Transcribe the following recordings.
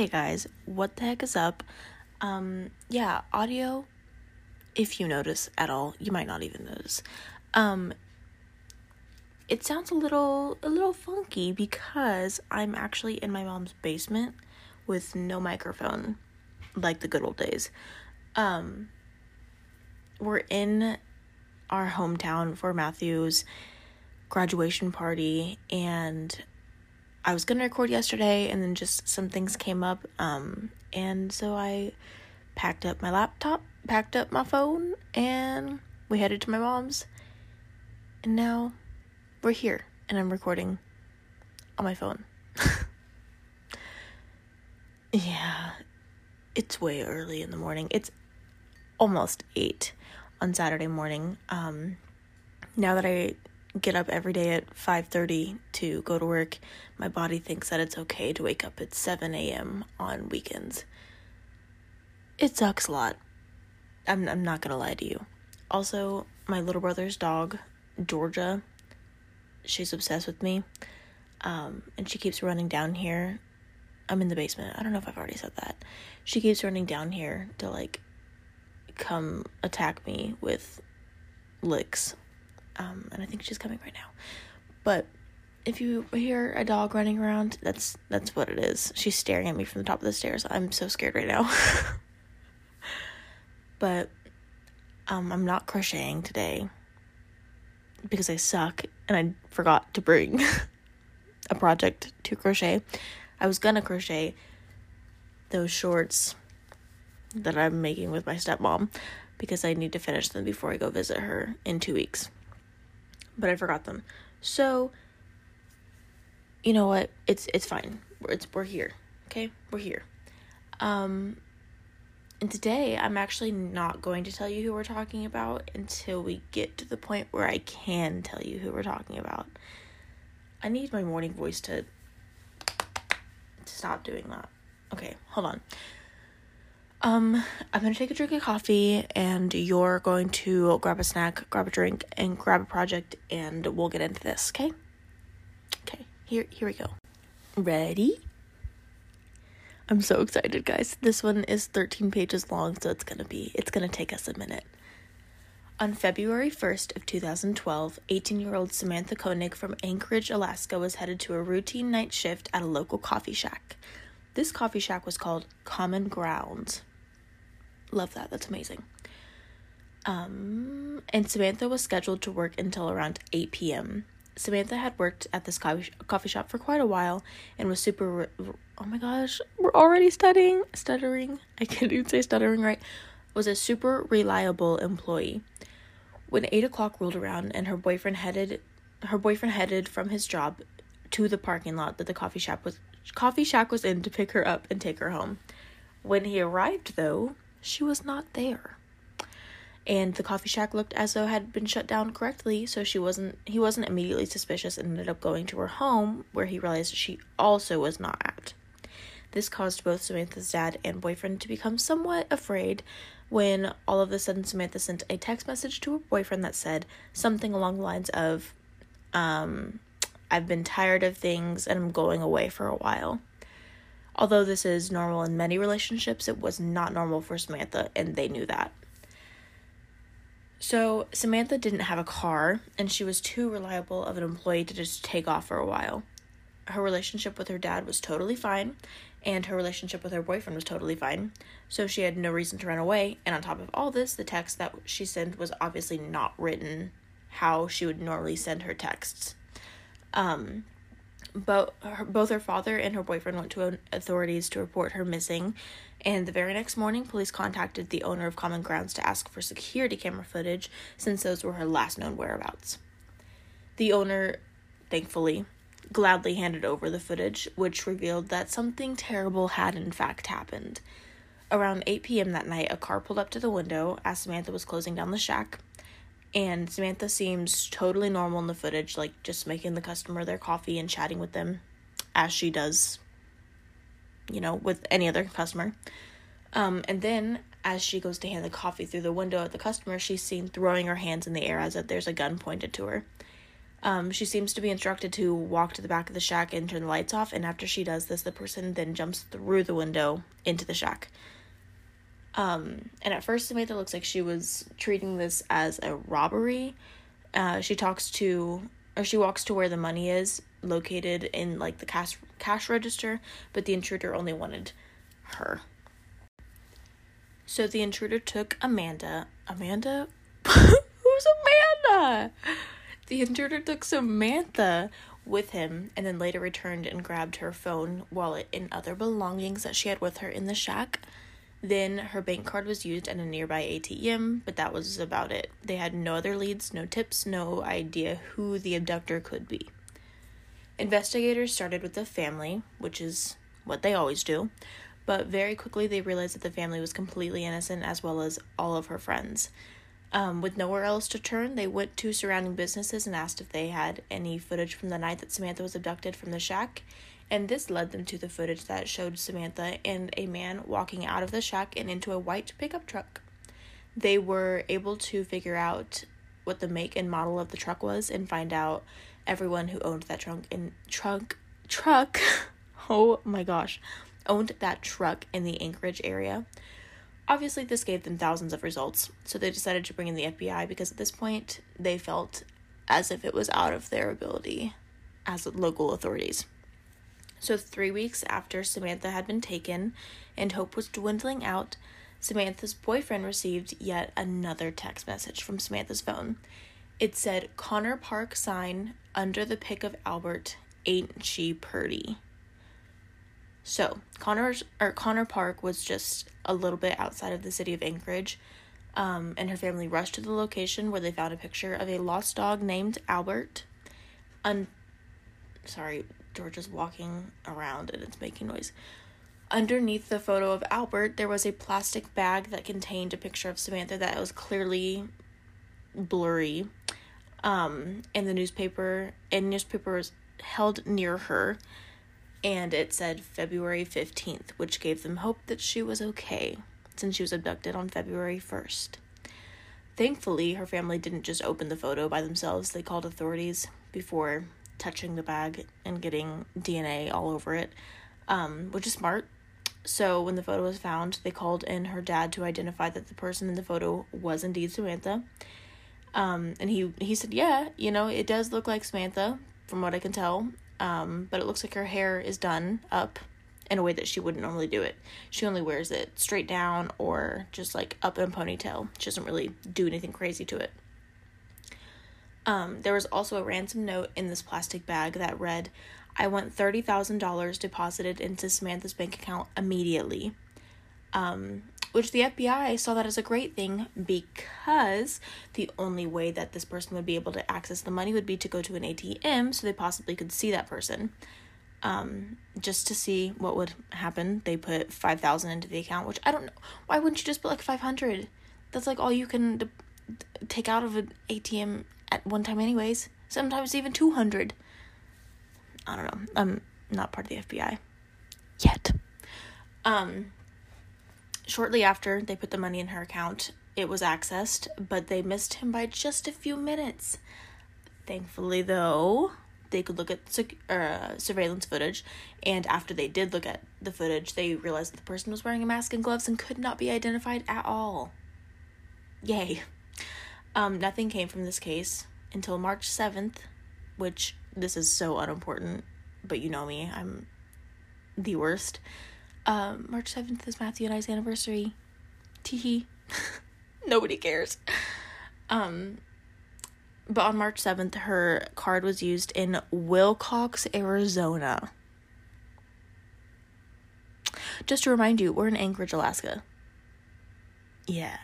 Hey guys, what the heck is up? Um, yeah, audio, if you notice at all, you might not even notice. Um, it sounds a little a little funky because I'm actually in my mom's basement with no microphone like the good old days. Um, we're in our hometown for Matthew's graduation party and I was gonna record yesterday and then just some things came up. Um, and so I packed up my laptop, packed up my phone, and we headed to my mom's. And now we're here and I'm recording on my phone. yeah, it's way early in the morning. It's almost 8 on Saturday morning. Um, now that I get up every day at 5:30 to go to work, my body thinks that it's okay to wake up at 7 a.m. on weekends. It sucks a lot. I'm I'm not going to lie to you. Also, my little brother's dog, Georgia, she's obsessed with me. Um, and she keeps running down here. I'm in the basement. I don't know if I've already said that. She keeps running down here to like come attack me with licks um, and I think she's coming right now. But if you hear a dog running around, that's that's what it is. She's staring at me from the top of the stairs. I'm so scared right now. but um, I'm not crocheting today because I suck and I forgot to bring a project to crochet. I was gonna crochet those shorts that I'm making with my stepmom because I need to finish them before I go visit her in two weeks but I forgot them. So, you know what? It's it's fine. We're, it's we're here. Okay, we're here. Um, and today I'm actually not going to tell you who we're talking about until we get to the point where I can tell you who we're talking about. I need my morning voice to to stop doing that. Okay, hold on. Um, I'm gonna take a drink of coffee, and you're going to grab a snack, grab a drink, and grab a project, and we'll get into this. Okay? Okay. Here, here we go. Ready? I'm so excited, guys. This one is 13 pages long, so it's gonna be it's gonna take us a minute. On February 1st of 2012, 18-year-old Samantha Koenig from Anchorage, Alaska was headed to a routine night shift at a local coffee shack. This coffee shack was called Common Grounds. Love that. That's amazing. Um, and Samantha was scheduled to work until around 8 p.m. Samantha had worked at this coffee, coffee shop for quite a while and was super. Oh my gosh, we're already studying, stuttering. I can't even say stuttering right. Was a super reliable employee. When eight o'clock rolled around and her boyfriend headed, her boyfriend headed from his job to the parking lot that the coffee shop was coffee shack was in to pick her up and take her home. When he arrived, though, she was not there. And the coffee shack looked as though it had been shut down correctly, so she wasn't he wasn't immediately suspicious and ended up going to her home where he realized she also was not at. This caused both Samantha's dad and boyfriend to become somewhat afraid when all of a sudden Samantha sent a text message to her boyfriend that said something along the lines of, um, I've been tired of things and I'm going away for a while. Although this is normal in many relationships, it was not normal for Samantha, and they knew that. So, Samantha didn't have a car, and she was too reliable of an employee to just take off for a while. Her relationship with her dad was totally fine, and her relationship with her boyfriend was totally fine, so she had no reason to run away. And on top of all this, the text that she sent was obviously not written how she would normally send her texts. Um, both her, both her father and her boyfriend went to authorities to report her missing, and the very next morning, police contacted the owner of Common Grounds to ask for security camera footage since those were her last known whereabouts. The owner, thankfully, gladly handed over the footage, which revealed that something terrible had in fact happened. Around 8 p.m. that night, a car pulled up to the window as Samantha was closing down the shack and Samantha seems totally normal in the footage, like just making the customer their coffee and chatting with them as she does, you know, with any other customer. Um, and then as she goes to hand the coffee through the window at the customer, she's seen throwing her hands in the air as if there's a gun pointed to her. Um, she seems to be instructed to walk to the back of the shack and turn the lights off, and after she does this, the person then jumps through the window into the shack. Um, and at first, Samantha looks like she was treating this as a robbery. Uh, she talks to, or she walks to where the money is, located in like the cash cash register, but the intruder only wanted her. So the intruder took Amanda. Amanda? Who's Amanda? The intruder took Samantha with him and then later returned and grabbed her phone, wallet, and other belongings that she had with her in the shack. Then her bank card was used at a nearby ATM, but that was about it. They had no other leads, no tips, no idea who the abductor could be. Investigators started with the family, which is what they always do, but very quickly they realized that the family was completely innocent as well as all of her friends. Um, with nowhere else to turn, they went to surrounding businesses and asked if they had any footage from the night that Samantha was abducted from the shack. And this led them to the footage that showed Samantha and a man walking out of the shack and into a white pickup truck. They were able to figure out what the make and model of the truck was and find out everyone who owned that trunk in trunk truck. oh my gosh, owned that truck in the Anchorage area. Obviously, this gave them thousands of results, so they decided to bring in the FBI because at this point they felt as if it was out of their ability as local authorities. So, three weeks after Samantha had been taken and hope was dwindling out, Samantha's boyfriend received yet another text message from Samantha's phone. It said, Connor Park sign under the pic of Albert, ain't she purty? So Connor's or Connor Park was just a little bit outside of the city of Anchorage, um, and her family rushed to the location where they found a picture of a lost dog named Albert. Un- sorry, George is walking around and it's making noise. Underneath the photo of Albert, there was a plastic bag that contained a picture of Samantha that was clearly blurry. Um, and the newspaper and newspapers held near her and it said February 15th, which gave them hope that she was okay since she was abducted on February 1st. Thankfully, her family didn't just open the photo by themselves, they called authorities before touching the bag and getting DNA all over it, um, which is smart. So, when the photo was found, they called in her dad to identify that the person in the photo was indeed Samantha. Um, and he, he said, Yeah, you know, it does look like Samantha, from what I can tell um, but it looks like her hair is done up in a way that she wouldn't normally do it. She only wears it straight down or just like up in a ponytail. She doesn't really do anything crazy to it. Um, there was also a ransom note in this plastic bag that read, I want $30,000 deposited into Samantha's bank account immediately. Um, which the FBI saw that as a great thing because the only way that this person would be able to access the money would be to go to an ATM so they possibly could see that person. Um, just to see what would happen, they put 5000 into the account, which I don't know. Why wouldn't you just put like 500? That's like all you can take out of an ATM at one time, anyways. Sometimes even 200. I don't know. I'm not part of the FBI yet. Um, Shortly after they put the money in her account, it was accessed, but they missed him by just a few minutes. Thankfully, though, they could look at uh, surveillance footage, and after they did look at the footage, they realized that the person was wearing a mask and gloves and could not be identified at all. Yay. Um, nothing came from this case until March 7th, which this is so unimportant, but you know me, I'm the worst. Um, March 7th is Matthew and I's anniversary. Teehee. Nobody cares. Um, but on March 7th, her card was used in Willcox, Arizona. Just to remind you, we're in Anchorage, Alaska. Yeah.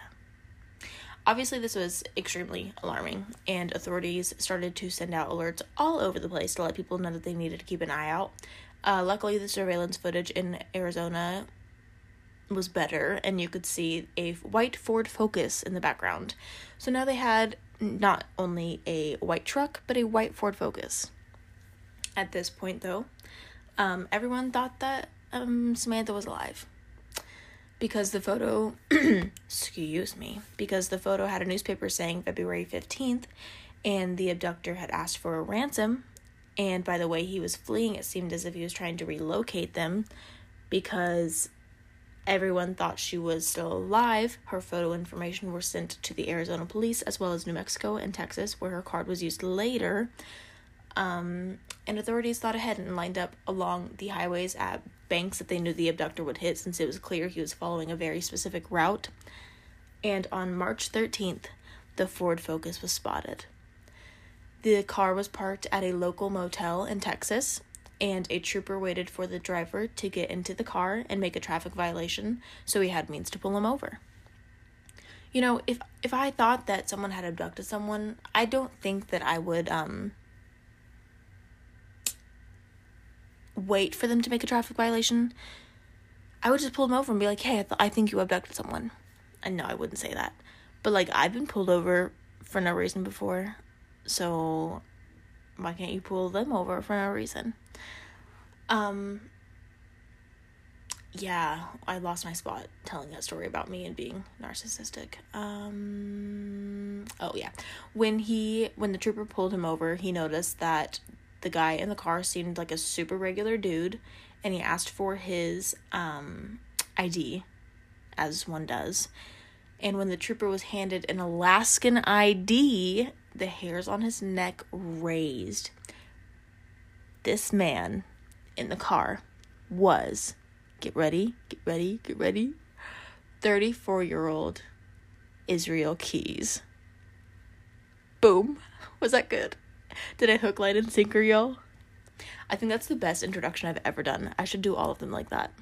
Obviously, this was extremely alarming, and authorities started to send out alerts all over the place to let people know that they needed to keep an eye out. Uh, luckily, the surveillance footage in Arizona was better, and you could see a white Ford Focus in the background. So now they had not only a white truck, but a white Ford Focus. At this point, though, um, everyone thought that um, Samantha was alive because the photo, excuse me, because the photo had a newspaper saying February 15th, and the abductor had asked for a ransom. And by the way he was fleeing, it seemed as if he was trying to relocate them because everyone thought she was still alive. Her photo information were sent to the Arizona police as well as New Mexico and Texas, where her card was used later. Um, and authorities thought ahead and lined up along the highways at banks that they knew the abductor would hit since it was clear he was following a very specific route. And on March 13th, the Ford Focus was spotted. The car was parked at a local motel in Texas, and a trooper waited for the driver to get into the car and make a traffic violation, so he had means to pull him over. You know, if if I thought that someone had abducted someone, I don't think that I would um wait for them to make a traffic violation. I would just pull them over and be like, "Hey, I, th- I think you abducted someone." And no, I wouldn't say that. But like I've been pulled over for no reason before. So why can't you pull them over for no reason? Um yeah, I lost my spot telling that story about me and being narcissistic. Um oh yeah. When he when the trooper pulled him over, he noticed that the guy in the car seemed like a super regular dude and he asked for his um ID as one does. And when the trooper was handed an Alaskan ID, the hairs on his neck raised. This man in the car was, get ready, get ready, get ready, 34 year old Israel Keyes. Boom. Was that good? Did I hook, line, and sinker, y'all? I think that's the best introduction I've ever done. I should do all of them like that.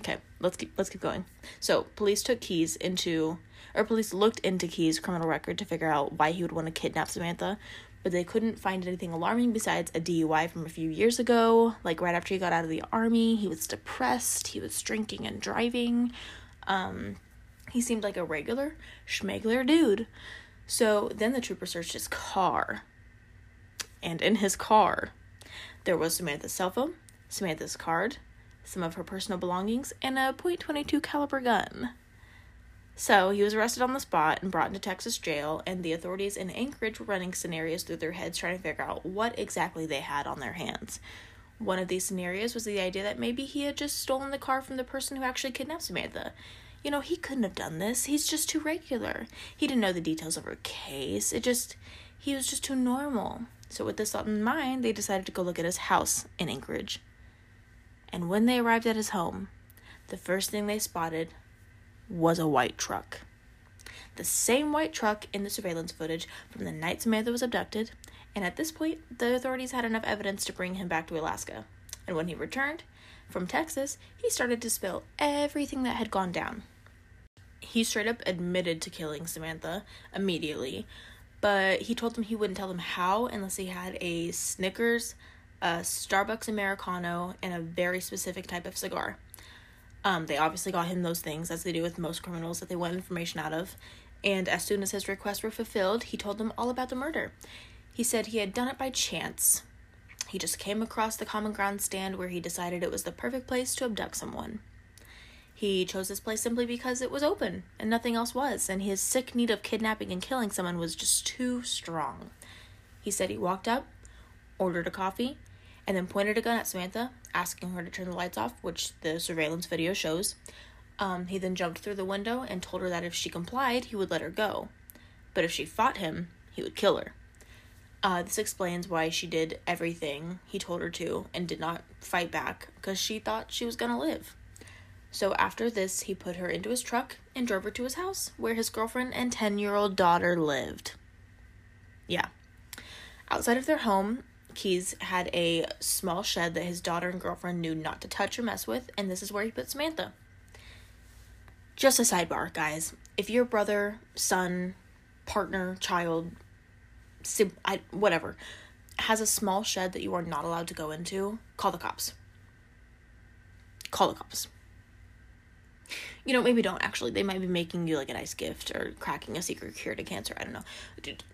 Okay, let's keep let's keep going. So, police took Keyes into or police looked into Keyes' criminal record to figure out why he would want to kidnap Samantha, but they couldn't find anything alarming besides a DUI from a few years ago. Like right after he got out of the army, he was depressed, he was drinking and driving. Um, he seemed like a regular schmegler dude. So then the trooper searched his car. And in his car, there was Samantha's cell phone, Samantha's card, some of her personal belongings, and a .22 caliber gun. So he was arrested on the spot and brought into Texas jail, and the authorities in Anchorage were running scenarios through their heads trying to figure out what exactly they had on their hands. One of these scenarios was the idea that maybe he had just stolen the car from the person who actually kidnapped Samantha. You know, he couldn't have done this. He's just too regular. He didn't know the details of her case. It just, he was just too normal. So, with this thought in mind, they decided to go look at his house in Anchorage. And when they arrived at his home, the first thing they spotted was a white truck. The same white truck in the surveillance footage from the night Samantha was abducted, and at this point, the authorities had enough evidence to bring him back to Alaska. And when he returned from Texas, he started to spill everything that had gone down. He straight up admitted to killing Samantha immediately, but he told them he wouldn't tell them how unless he had a Snickers, a Starbucks Americano, and a very specific type of cigar. Um, they obviously got him those things, as they do with most criminals that they want information out of. And as soon as his requests were fulfilled, he told them all about the murder. He said he had done it by chance. He just came across the common ground stand where he decided it was the perfect place to abduct someone. He chose this place simply because it was open and nothing else was, and his sick need of kidnapping and killing someone was just too strong. He said he walked up, ordered a coffee, and then pointed a gun at Samantha, asking her to turn the lights off, which the surveillance video shows. Um, he then jumped through the window and told her that if she complied, he would let her go. But if she fought him, he would kill her. Uh, this explains why she did everything he told her to and did not fight back, because she thought she was gonna live. So after this, he put her into his truck and drove her to his house, where his girlfriend and 10 year old daughter lived. Yeah. Outside of their home, Keyes had a small shed that his daughter and girlfriend knew not to touch or mess with, and this is where he put Samantha. Just a sidebar, guys. If your brother, son, partner, child, sim- I, whatever, has a small shed that you are not allowed to go into, call the cops. Call the cops. You know, maybe don't actually. They might be making you like a nice gift or cracking a secret cure to cancer. I don't know. Dude,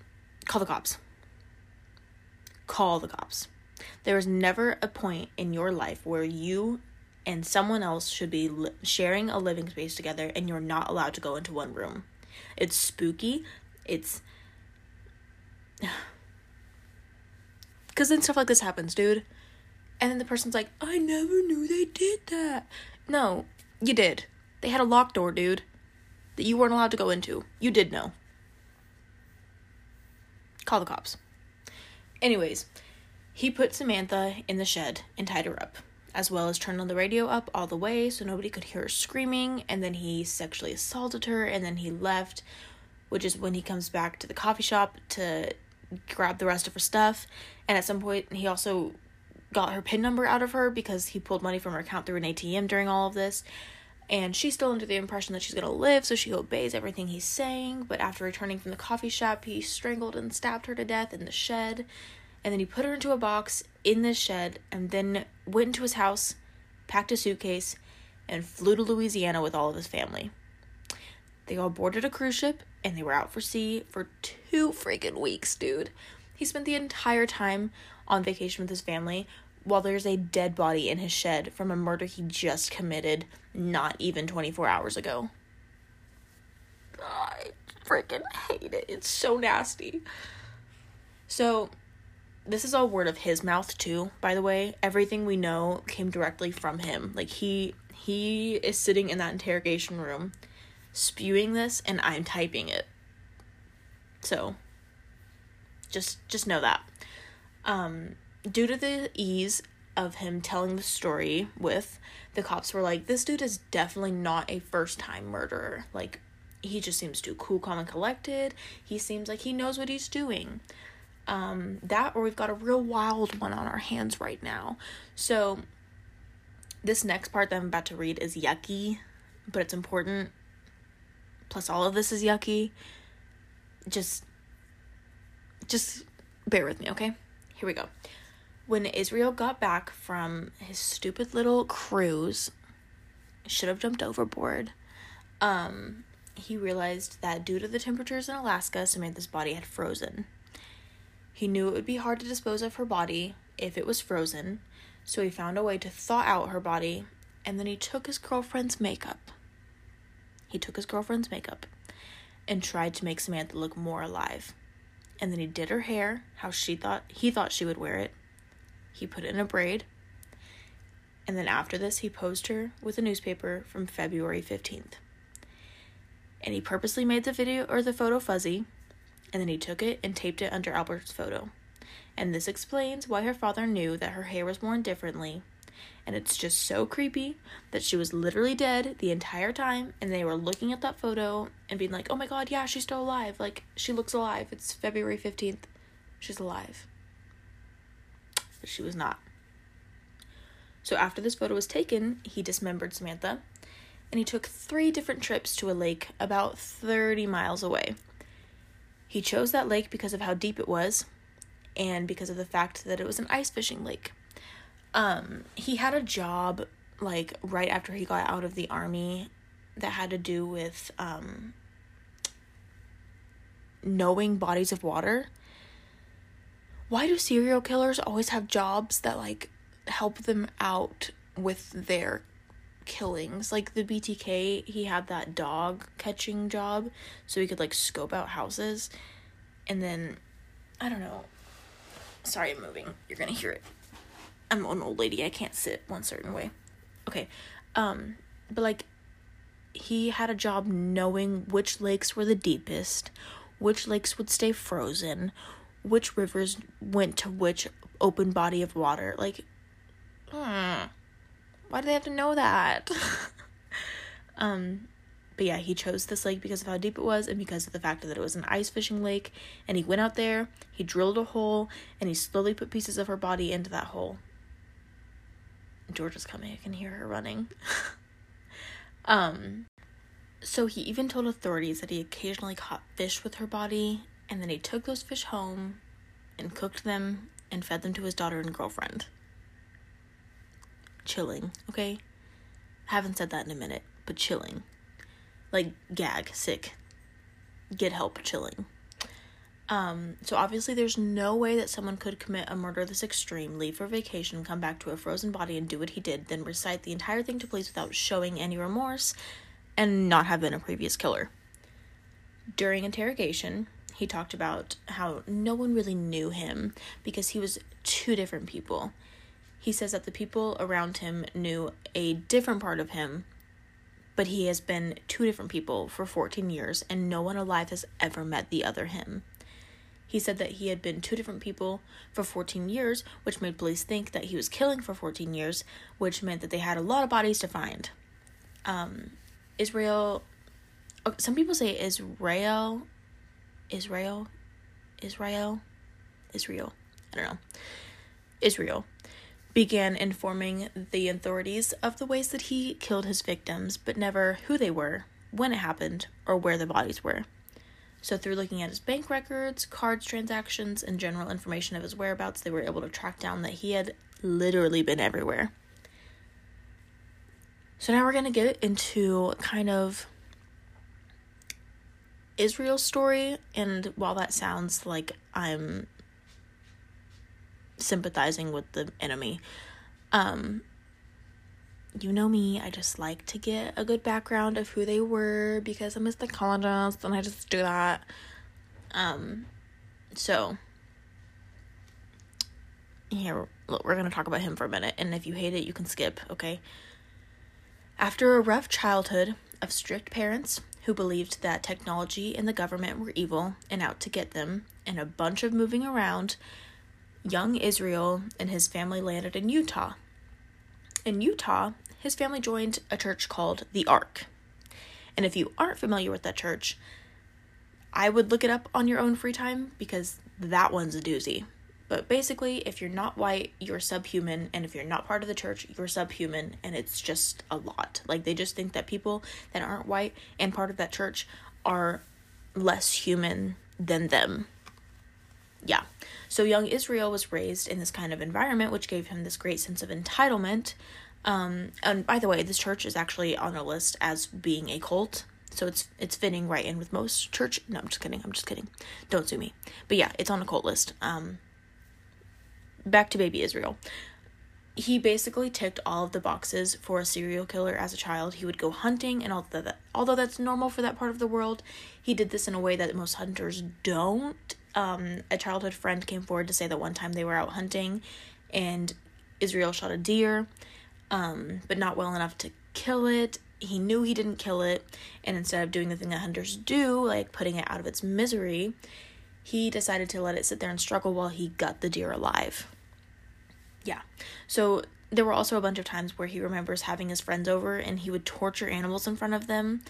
call the cops call the cops. There is never a point in your life where you and someone else should be li- sharing a living space together and you're not allowed to go into one room. It's spooky. It's Because then stuff like this happens, dude. And then the person's like, I never knew they did that. No, you did. They had a locked door, dude, that you weren't allowed to go into. You did know. Call the cops. Anyways, he put Samantha in the shed and tied her up, as well as turned on the radio up all the way so nobody could hear her screaming. And then he sexually assaulted her, and then he left, which is when he comes back to the coffee shop to grab the rest of her stuff. And at some point, he also got her PIN number out of her because he pulled money from her account through an ATM during all of this. And she's still under the impression that she's gonna live, so she obeys everything he's saying. But after returning from the coffee shop, he strangled and stabbed her to death in the shed. And then he put her into a box in the shed and then went into his house, packed a suitcase, and flew to Louisiana with all of his family. They all boarded a cruise ship and they were out for sea for two freaking weeks, dude. He spent the entire time on vacation with his family while there's a dead body in his shed from a murder he just committed not even 24 hours ago. I freaking hate it. It's so nasty. So, this is all word of his mouth too, by the way. Everything we know came directly from him. Like he he is sitting in that interrogation room spewing this and I'm typing it. So, just just know that. Um due to the ease of him telling the story with the cops were like this dude is definitely not a first time murderer. Like he just seems too cool calm and collected. He seems like he knows what he's doing. Um that or we've got a real wild one on our hands right now. So this next part that i'm about to read is yucky but it's important. Plus all of this is yucky. Just just bear with me okay? Here we go when Israel got back from his stupid little cruise, should have jumped overboard. Um, he realized that due to the temperatures in Alaska, Samantha's body had frozen. He knew it would be hard to dispose of her body if it was frozen, so he found a way to thaw out her body, and then he took his girlfriend's makeup. He took his girlfriend's makeup and tried to make Samantha look more alive. And then he did her hair how she thought he thought she would wear it he put in a braid. And then after this, he posed her with a newspaper from February 15th. And he purposely made the video or the photo fuzzy, and then he took it and taped it under Albert's photo. And this explains why her father knew that her hair was worn differently. And it's just so creepy that she was literally dead the entire time, and they were looking at that photo and being like, oh my god, yeah, she's still alive. Like, she looks alive. It's February 15th. She's alive she was not. So after this photo was taken, he dismembered Samantha and he took three different trips to a lake about 30 miles away. He chose that lake because of how deep it was and because of the fact that it was an ice fishing lake. Um, he had a job like right after he got out of the army that had to do with um, knowing bodies of water why do serial killers always have jobs that like help them out with their killings? Like the BTK, he had that dog catching job so he could like scope out houses. And then I don't know. Sorry, I'm moving. You're going to hear it. I'm an old lady. I can't sit one certain way. Okay. Um but like he had a job knowing which lakes were the deepest, which lakes would stay frozen, which rivers went to which open body of water. Like, hmm, why do they have to know that? um, but yeah, he chose this lake because of how deep it was and because of the fact that it was an ice fishing lake. And he went out there, he drilled a hole, and he slowly put pieces of her body into that hole. George is coming, I can hear her running. um, so he even told authorities that he occasionally caught fish with her body and then he took those fish home and cooked them and fed them to his daughter and girlfriend. Chilling, okay? Haven't said that in a minute, but chilling. Like gag, sick. Get help, chilling. Um, so obviously there's no way that someone could commit a murder this extreme, leave for vacation, come back to a frozen body and do what he did, then recite the entire thing to police without showing any remorse, and not have been a previous killer. During interrogation, he talked about how no one really knew him because he was two different people. He says that the people around him knew a different part of him, but he has been two different people for 14 years, and no one alive has ever met the other him. He said that he had been two different people for 14 years, which made police think that he was killing for 14 years, which meant that they had a lot of bodies to find. Um, Israel, some people say Israel, Israel, Israel, Israel, I don't know, Israel began informing the authorities of the ways that he killed his victims, but never who they were, when it happened, or where the bodies were. So, through looking at his bank records, cards transactions, and general information of his whereabouts, they were able to track down that he had literally been everywhere. So, now we're going to get into kind of Israel's story. And while that sounds like I'm sympathizing with the enemy. Um, you know me, I just like to get a good background of who they were because I'm a psychologist and I just do that. Um, so here, look, we're gonna talk about him for a minute, and if you hate it, you can skip, okay? After a rough childhood of strict parents who believed that technology and the government were evil and out to get them, and a bunch of moving around, young Israel and his family landed in Utah. In Utah, his family joined a church called the Ark. And if you aren't familiar with that church, I would look it up on your own free time because that one's a doozy. But basically, if you're not white, you're subhuman, and if you're not part of the church, you're subhuman, and it's just a lot. Like, they just think that people that aren't white and part of that church are less human than them. Yeah. So young Israel was raised in this kind of environment, which gave him this great sense of entitlement. Um, and by the way, this church is actually on a list as being a cult, so it's it's fitting right in with most church. No, I'm just kidding. I'm just kidding. Don't sue me. But yeah, it's on a cult list. Um, back to baby Israel. He basically ticked all of the boxes for a serial killer as a child. He would go hunting, and although that, although that's normal for that part of the world, he did this in a way that most hunters don't um, a childhood friend came forward to say that one time they were out hunting and Israel shot a deer, um, but not well enough to kill it. He knew he didn't kill it, and instead of doing the thing that hunters do, like putting it out of its misery, he decided to let it sit there and struggle while he gut the deer alive. Yeah. So there were also a bunch of times where he remembers having his friends over and he would torture animals in front of them.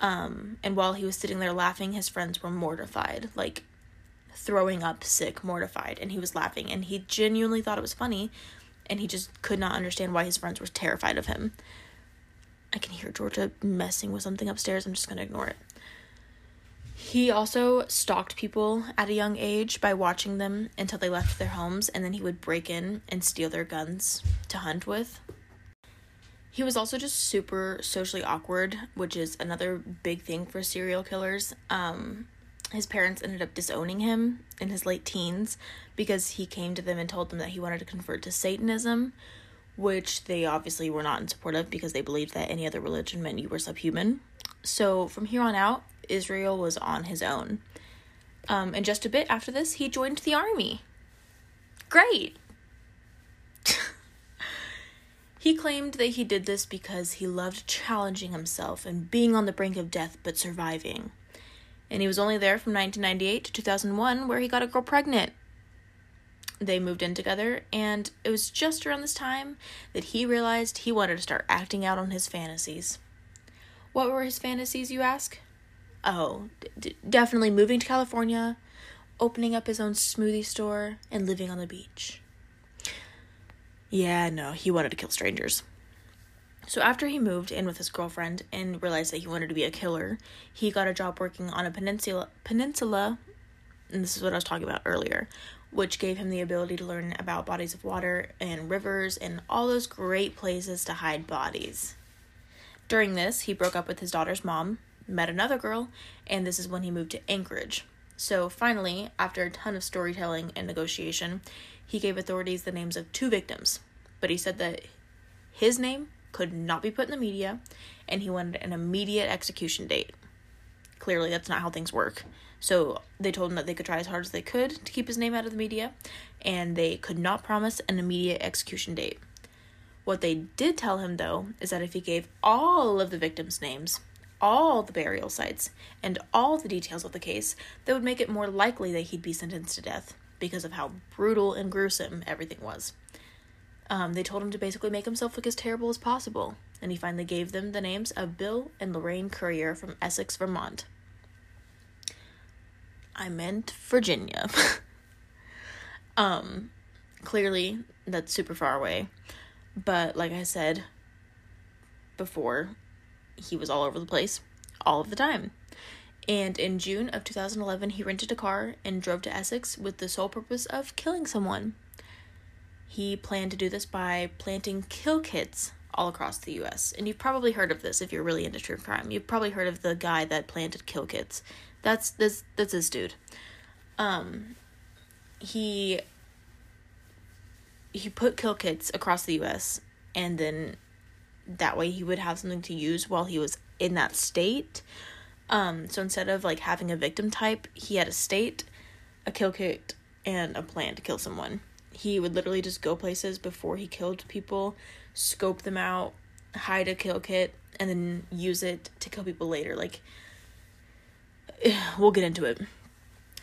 Um, and while he was sitting there laughing, his friends were mortified. Like, throwing up, sick, mortified, and he was laughing, and he genuinely thought it was funny, and he just could not understand why his friends were terrified of him. I can hear Georgia messing with something upstairs. I'm just going to ignore it. He also stalked people at a young age by watching them until they left their homes, and then he would break in and steal their guns to hunt with. He was also just super socially awkward, which is another big thing for serial killers. Um, his parents ended up disowning him in his late teens because he came to them and told them that he wanted to convert to Satanism, which they obviously were not in support of because they believed that any other religion meant you were subhuman. So from here on out, Israel was on his own. Um, and just a bit after this, he joined the army. Great! he claimed that he did this because he loved challenging himself and being on the brink of death but surviving and he was only there from 1998 to 2001, where he got a girl pregnant. They moved in together, and it was just around this time that he realized he wanted to start acting out on his fantasies. What were his fantasies, you ask? Oh, d- definitely moving to California, opening up his own smoothie store, and living on the beach. Yeah, no, he wanted to kill strangers. So after he moved in with his girlfriend and realized that he wanted to be a killer, he got a job working on a peninsula peninsula and this is what I was talking about earlier, which gave him the ability to learn about bodies of water and rivers and all those great places to hide bodies. During this, he broke up with his daughter's mom, met another girl, and this is when he moved to Anchorage. So finally, after a ton of storytelling and negotiation, he gave authorities the names of two victims. But he said that his name could not be put in the media, and he wanted an immediate execution date. Clearly, that's not how things work. So they told him that they could try as hard as they could to keep his name out of the media, and they could not promise an immediate execution date. What they did tell him, though, is that if he gave all of the victims' names, all the burial sites, and all the details of the case, that would make it more likely that he'd be sentenced to death because of how brutal and gruesome everything was. Um, they told him to basically make himself look as terrible as possible, and he finally gave them the names of Bill and Lorraine Currier from Essex, Vermont. I meant Virginia. um, clearly, that's super far away. But like I said before, he was all over the place all of the time. And in June of 2011, he rented a car and drove to Essex with the sole purpose of killing someone. He planned to do this by planting kill kits all across the US. And you've probably heard of this if you're really into true crime. You've probably heard of the guy that planted kill kits. That's this that's this dude. Um he he put kill kits across the US and then that way he would have something to use while he was in that state. Um so instead of like having a victim type, he had a state, a kill kit and a plan to kill someone. He would literally just go places before he killed people, scope them out, hide a kill kit and then use it to kill people later. Like we'll get into it.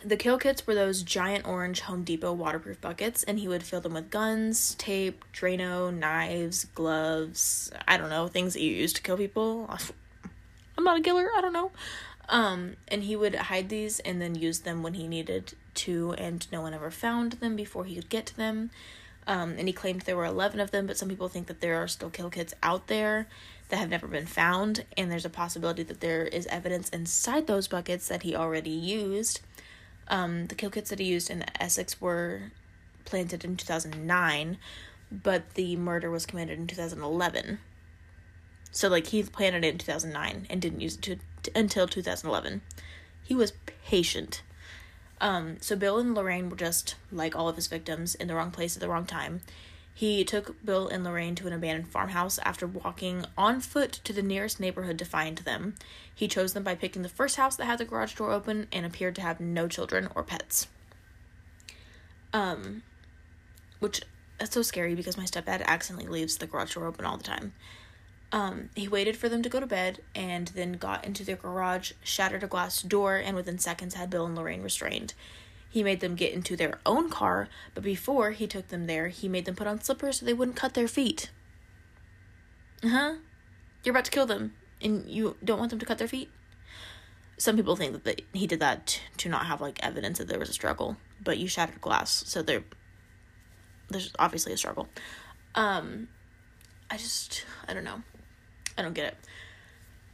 The kill kits were those giant orange Home Depot waterproof buckets, and he would fill them with guns, tape, Drano, knives, gloves, I don't know, things that you use to kill people. I'm not a killer, I don't know. Um, and he would hide these and then use them when he needed to, and no one ever found them before he could get to them. Um, and he claimed there were 11 of them, but some people think that there are still kill kits out there that have never been found, and there's a possibility that there is evidence inside those buckets that he already used. Um, the kill kits that he used in Essex were planted in 2009, but the murder was committed in 2011. So, like, he planted it in 2009 and didn't use it to, to, until 2011. He was patient. Um, so, Bill and Lorraine were just, like all of his victims, in the wrong place at the wrong time. He took Bill and Lorraine to an abandoned farmhouse after walking on foot to the nearest neighborhood to find them. He chose them by picking the first house that had the garage door open and appeared to have no children or pets. Um, which that's so scary because my stepdad accidentally leaves the garage door open all the time. Um, he waited for them to go to bed and then got into their garage, shattered a glass door, and within seconds had Bill and Lorraine restrained. He made them get into their own car, but before he took them there, he made them put on slippers so they wouldn't cut their feet. Uh huh. You're about to kill them, and you don't want them to cut their feet? Some people think that he did that to not have like evidence that there was a struggle, but you shattered glass, so there, there's obviously a struggle. Um, I just, I don't know. I don't get it.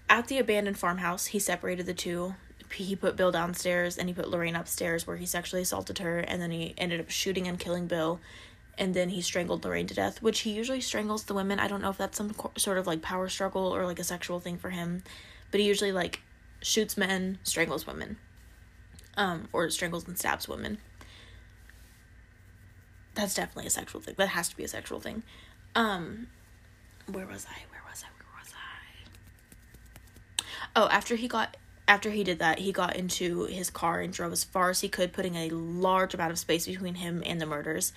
At the abandoned farmhouse, he separated the two he put Bill downstairs and he put Lorraine upstairs where he sexually assaulted her and then he ended up shooting and killing Bill and then he strangled Lorraine to death, which he usually strangles the women. I don't know if that's some co- sort of like power struggle or like a sexual thing for him, but he usually like shoots men, strangles women. Um or strangles and stabs women. That's definitely a sexual thing. That has to be a sexual thing. Um where was I? Where was I? Where was I? Oh, after he got after he did that, he got into his car and drove as far as he could, putting a large amount of space between him and the murders.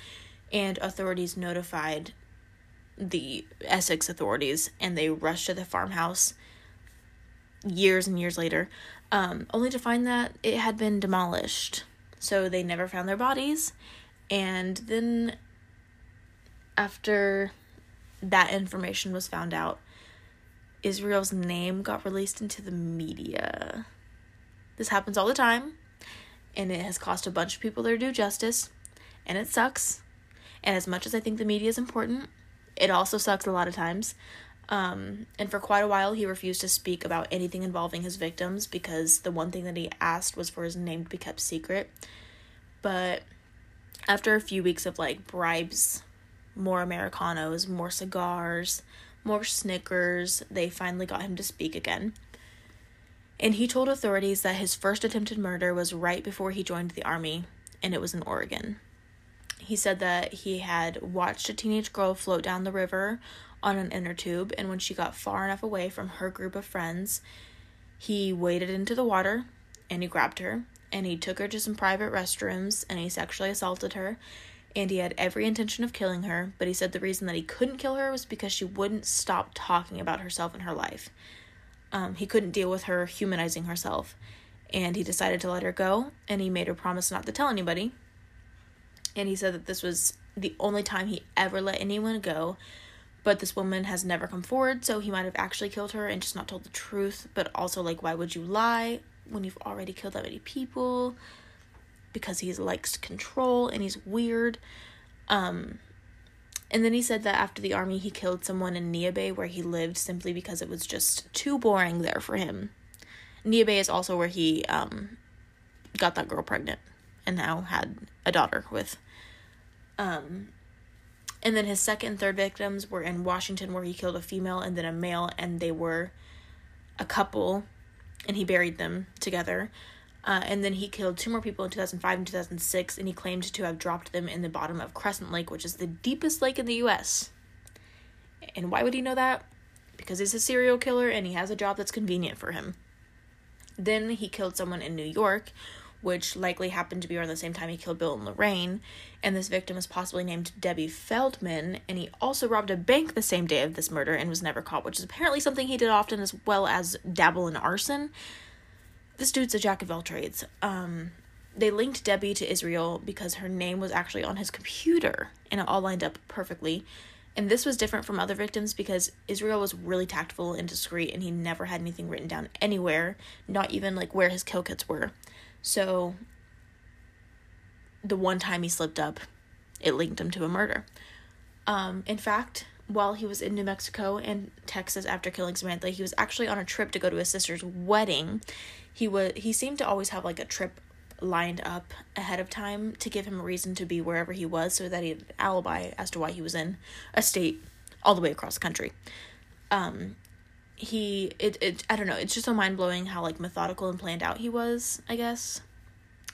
And authorities notified the Essex authorities, and they rushed to the farmhouse years and years later, um, only to find that it had been demolished. So they never found their bodies. And then, after that information was found out, Israel's name got released into the media. This happens all the time, and it has cost a bunch of people their due justice, and it sucks. And as much as I think the media is important, it also sucks a lot of times. Um, and for quite a while, he refused to speak about anything involving his victims because the one thing that he asked was for his name to be kept secret. But after a few weeks of like bribes, more Americanos, more cigars, more Snickers, they finally got him to speak again. And he told authorities that his first attempted murder was right before he joined the army, and it was in Oregon. He said that he had watched a teenage girl float down the river on an inner tube, and when she got far enough away from her group of friends, He waded into the water and he grabbed her and he took her to some private restrooms and he sexually assaulted her and he had every intention of killing her, but he said the reason that he couldn't kill her was because she wouldn't stop talking about herself and her life. Um, he couldn't deal with her humanizing herself, and he decided to let her go, and he made her promise not to tell anybody. And he said that this was the only time he ever let anyone go, but this woman has never come forward, so he might have actually killed her and just not told the truth. But also, like, why would you lie when you've already killed that many people? Because he likes control and he's weird. Um, and then he said that after the army, he killed someone in Neah Bay where he lived simply because it was just too boring there for him. Neah Bay is also where he um, got that girl pregnant and now had a daughter with. Um, and then his second and third victims were in Washington where he killed a female and then a male, and they were a couple, and he buried them together. Uh, and then he killed two more people in 2005 and 2006, and he claimed to have dropped them in the bottom of Crescent Lake, which is the deepest lake in the US. And why would he know that? Because he's a serial killer and he has a job that's convenient for him. Then he killed someone in New York, which likely happened to be around the same time he killed Bill and Lorraine. And this victim is possibly named Debbie Feldman. And he also robbed a bank the same day of this murder and was never caught, which is apparently something he did often, as well as dabble in arson this dude's a jack of all trades. Um, they linked Debbie to Israel because her name was actually on his computer and it all lined up perfectly. And this was different from other victims because Israel was really tactful and discreet and he never had anything written down anywhere, not even like where his kill kits were. So the one time he slipped up, it linked him to a murder. Um, in fact, while he was in New Mexico and Texas after killing Samantha, he was actually on a trip to go to his sister's wedding he was he seemed to always have like a trip lined up ahead of time to give him a reason to be wherever he was so that he had an alibi as to why he was in a state all the way across the country. Um he it, it I don't know, it's just so mind blowing how like methodical and planned out he was, I guess.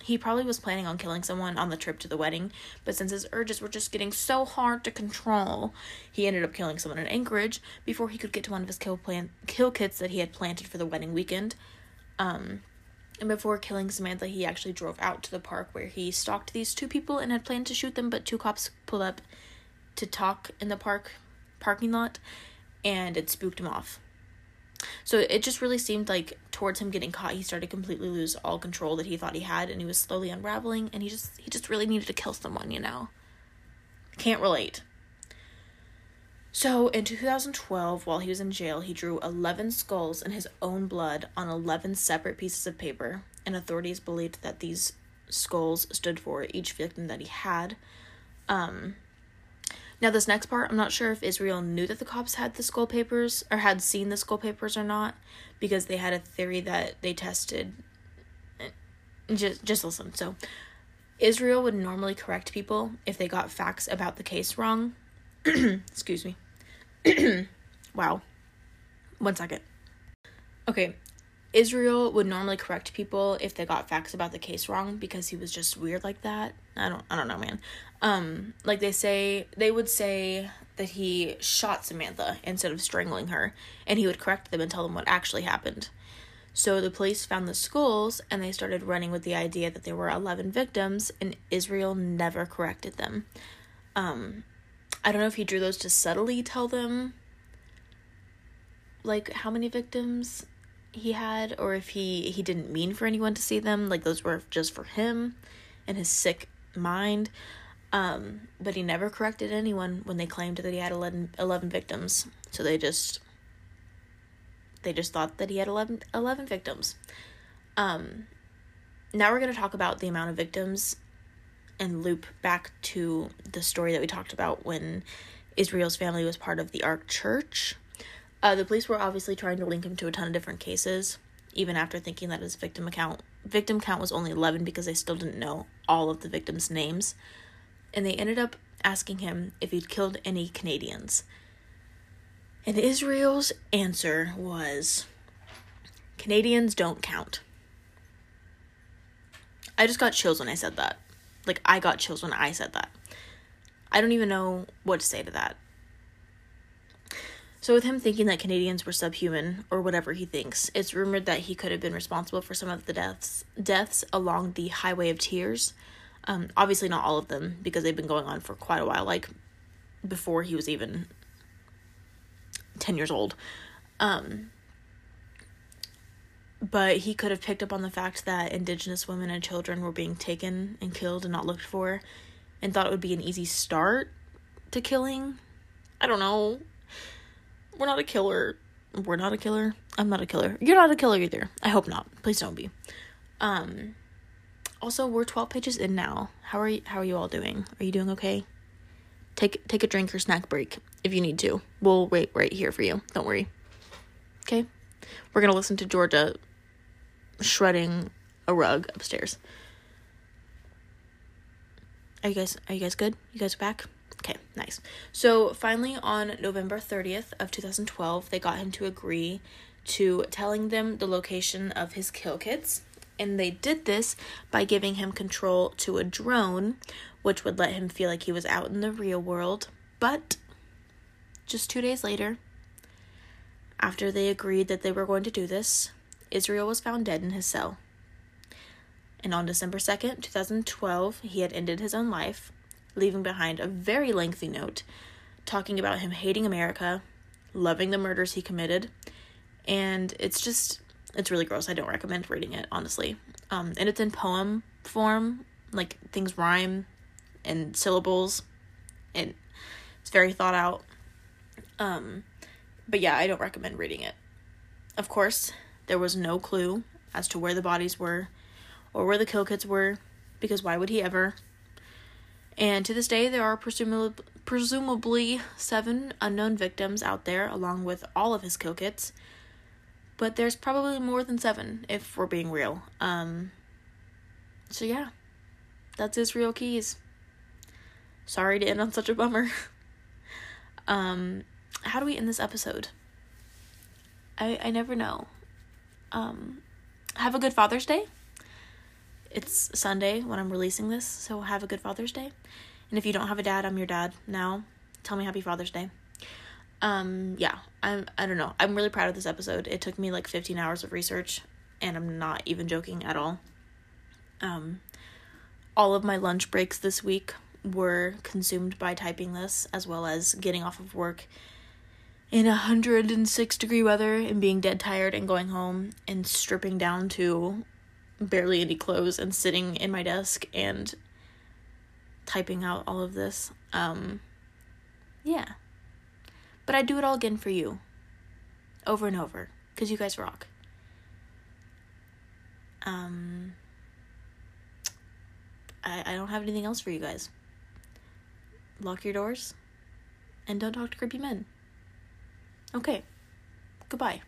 He probably was planning on killing someone on the trip to the wedding, but since his urges were just getting so hard to control, he ended up killing someone in Anchorage before he could get to one of his kill plan kill kits that he had planted for the wedding weekend. Um, and before killing Samantha, he actually drove out to the park where he stalked these two people and had planned to shoot them, but two cops pulled up to talk in the park parking lot and it spooked him off. So it just really seemed like towards him getting caught, he started completely lose all control that he thought he had and he was slowly unraveling and he just he just really needed to kill someone, you know. Can't relate. So, in 2012, while he was in jail, he drew 11 skulls in his own blood on 11 separate pieces of paper, and authorities believed that these skulls stood for each victim that he had. Um, now, this next part, I'm not sure if Israel knew that the cops had the skull papers or had seen the skull papers or not, because they had a theory that they tested. Just, just listen. So, Israel would normally correct people if they got facts about the case wrong. Excuse me. wow. One second. Okay. Israel would normally correct people if they got facts about the case wrong because he was just weird like that. I don't I don't know, man. Um like they say they would say that he shot Samantha instead of strangling her and he would correct them and tell them what actually happened. So the police found the skulls and they started running with the idea that there were 11 victims and Israel never corrected them. Um I don't know if he drew those to subtly tell them like how many victims he had or if he he didn't mean for anyone to see them like those were just for him and his sick mind. Um but he never corrected anyone when they claimed that he had 11, 11 victims. So they just they just thought that he had 11, 11 victims. Um now we're going to talk about the amount of victims and loop back to the story that we talked about when Israel's family was part of the Ark Church. Uh, the police were obviously trying to link him to a ton of different cases, even after thinking that his victim account victim count was only 11 because they still didn't know all of the victims' names. And they ended up asking him if he'd killed any Canadians. And Israel's answer was Canadians don't count. I just got chills when I said that. Like, I got chills when I said that. I don't even know what to say to that. So, with him thinking that Canadians were subhuman or whatever he thinks, it's rumored that he could have been responsible for some of the deaths deaths along the Highway of Tears. Um, obviously, not all of them because they've been going on for quite a while, like before he was even ten years old. Um, but he could have picked up on the fact that Indigenous women and children were being taken and killed and not looked for, and thought it would be an easy start to killing. I don't know we're not a killer. We're not a killer. I'm not a killer. You're not a killer either. I hope not. Please don't be. Um also we're 12 pages in now. How are you how are you all doing? Are you doing okay? Take take a drink or snack break if you need to. We'll wait right here for you. Don't worry. Okay? We're going to listen to Georgia shredding a rug upstairs. Are you guys are you guys good? You guys back? Okay, nice. So finally, on November 30th of 2012, they got him to agree to telling them the location of his kill kits. And they did this by giving him control to a drone, which would let him feel like he was out in the real world. But just two days later, after they agreed that they were going to do this, Israel was found dead in his cell. And on December 2nd, 2012, he had ended his own life leaving behind a very lengthy note talking about him hating America, loving the murders he committed, and it's just it's really gross. I don't recommend reading it honestly. Um, and it's in poem form, like things rhyme and syllables, and it's very thought out. Um, but yeah, I don't recommend reading it. Of course, there was no clue as to where the bodies were or where the kill kits were, because why would he ever? And to this day, there are presumably, presumably seven unknown victims out there, along with all of his kill kits. But there's probably more than seven, if we're being real. Um, so yeah, that's Israel Keyes. Sorry to end on such a bummer. um, how do we end this episode? I I never know. Um, have a good Father's Day it's Sunday when I'm releasing this, so have a good Father's Day. And if you don't have a dad, I'm your dad now. Tell me happy Father's Day. Um yeah, I'm I don't know. I'm really proud of this episode. It took me like 15 hours of research and I'm not even joking at all. Um all of my lunch breaks this week were consumed by typing this as well as getting off of work in 106 degree weather and being dead tired and going home and stripping down to barely any clothes and sitting in my desk and typing out all of this. Um, yeah. But I'd do it all again for you. Over and over. Because you guys rock. Um, I, I don't have anything else for you guys. Lock your doors and don't talk to creepy men. Okay. Goodbye.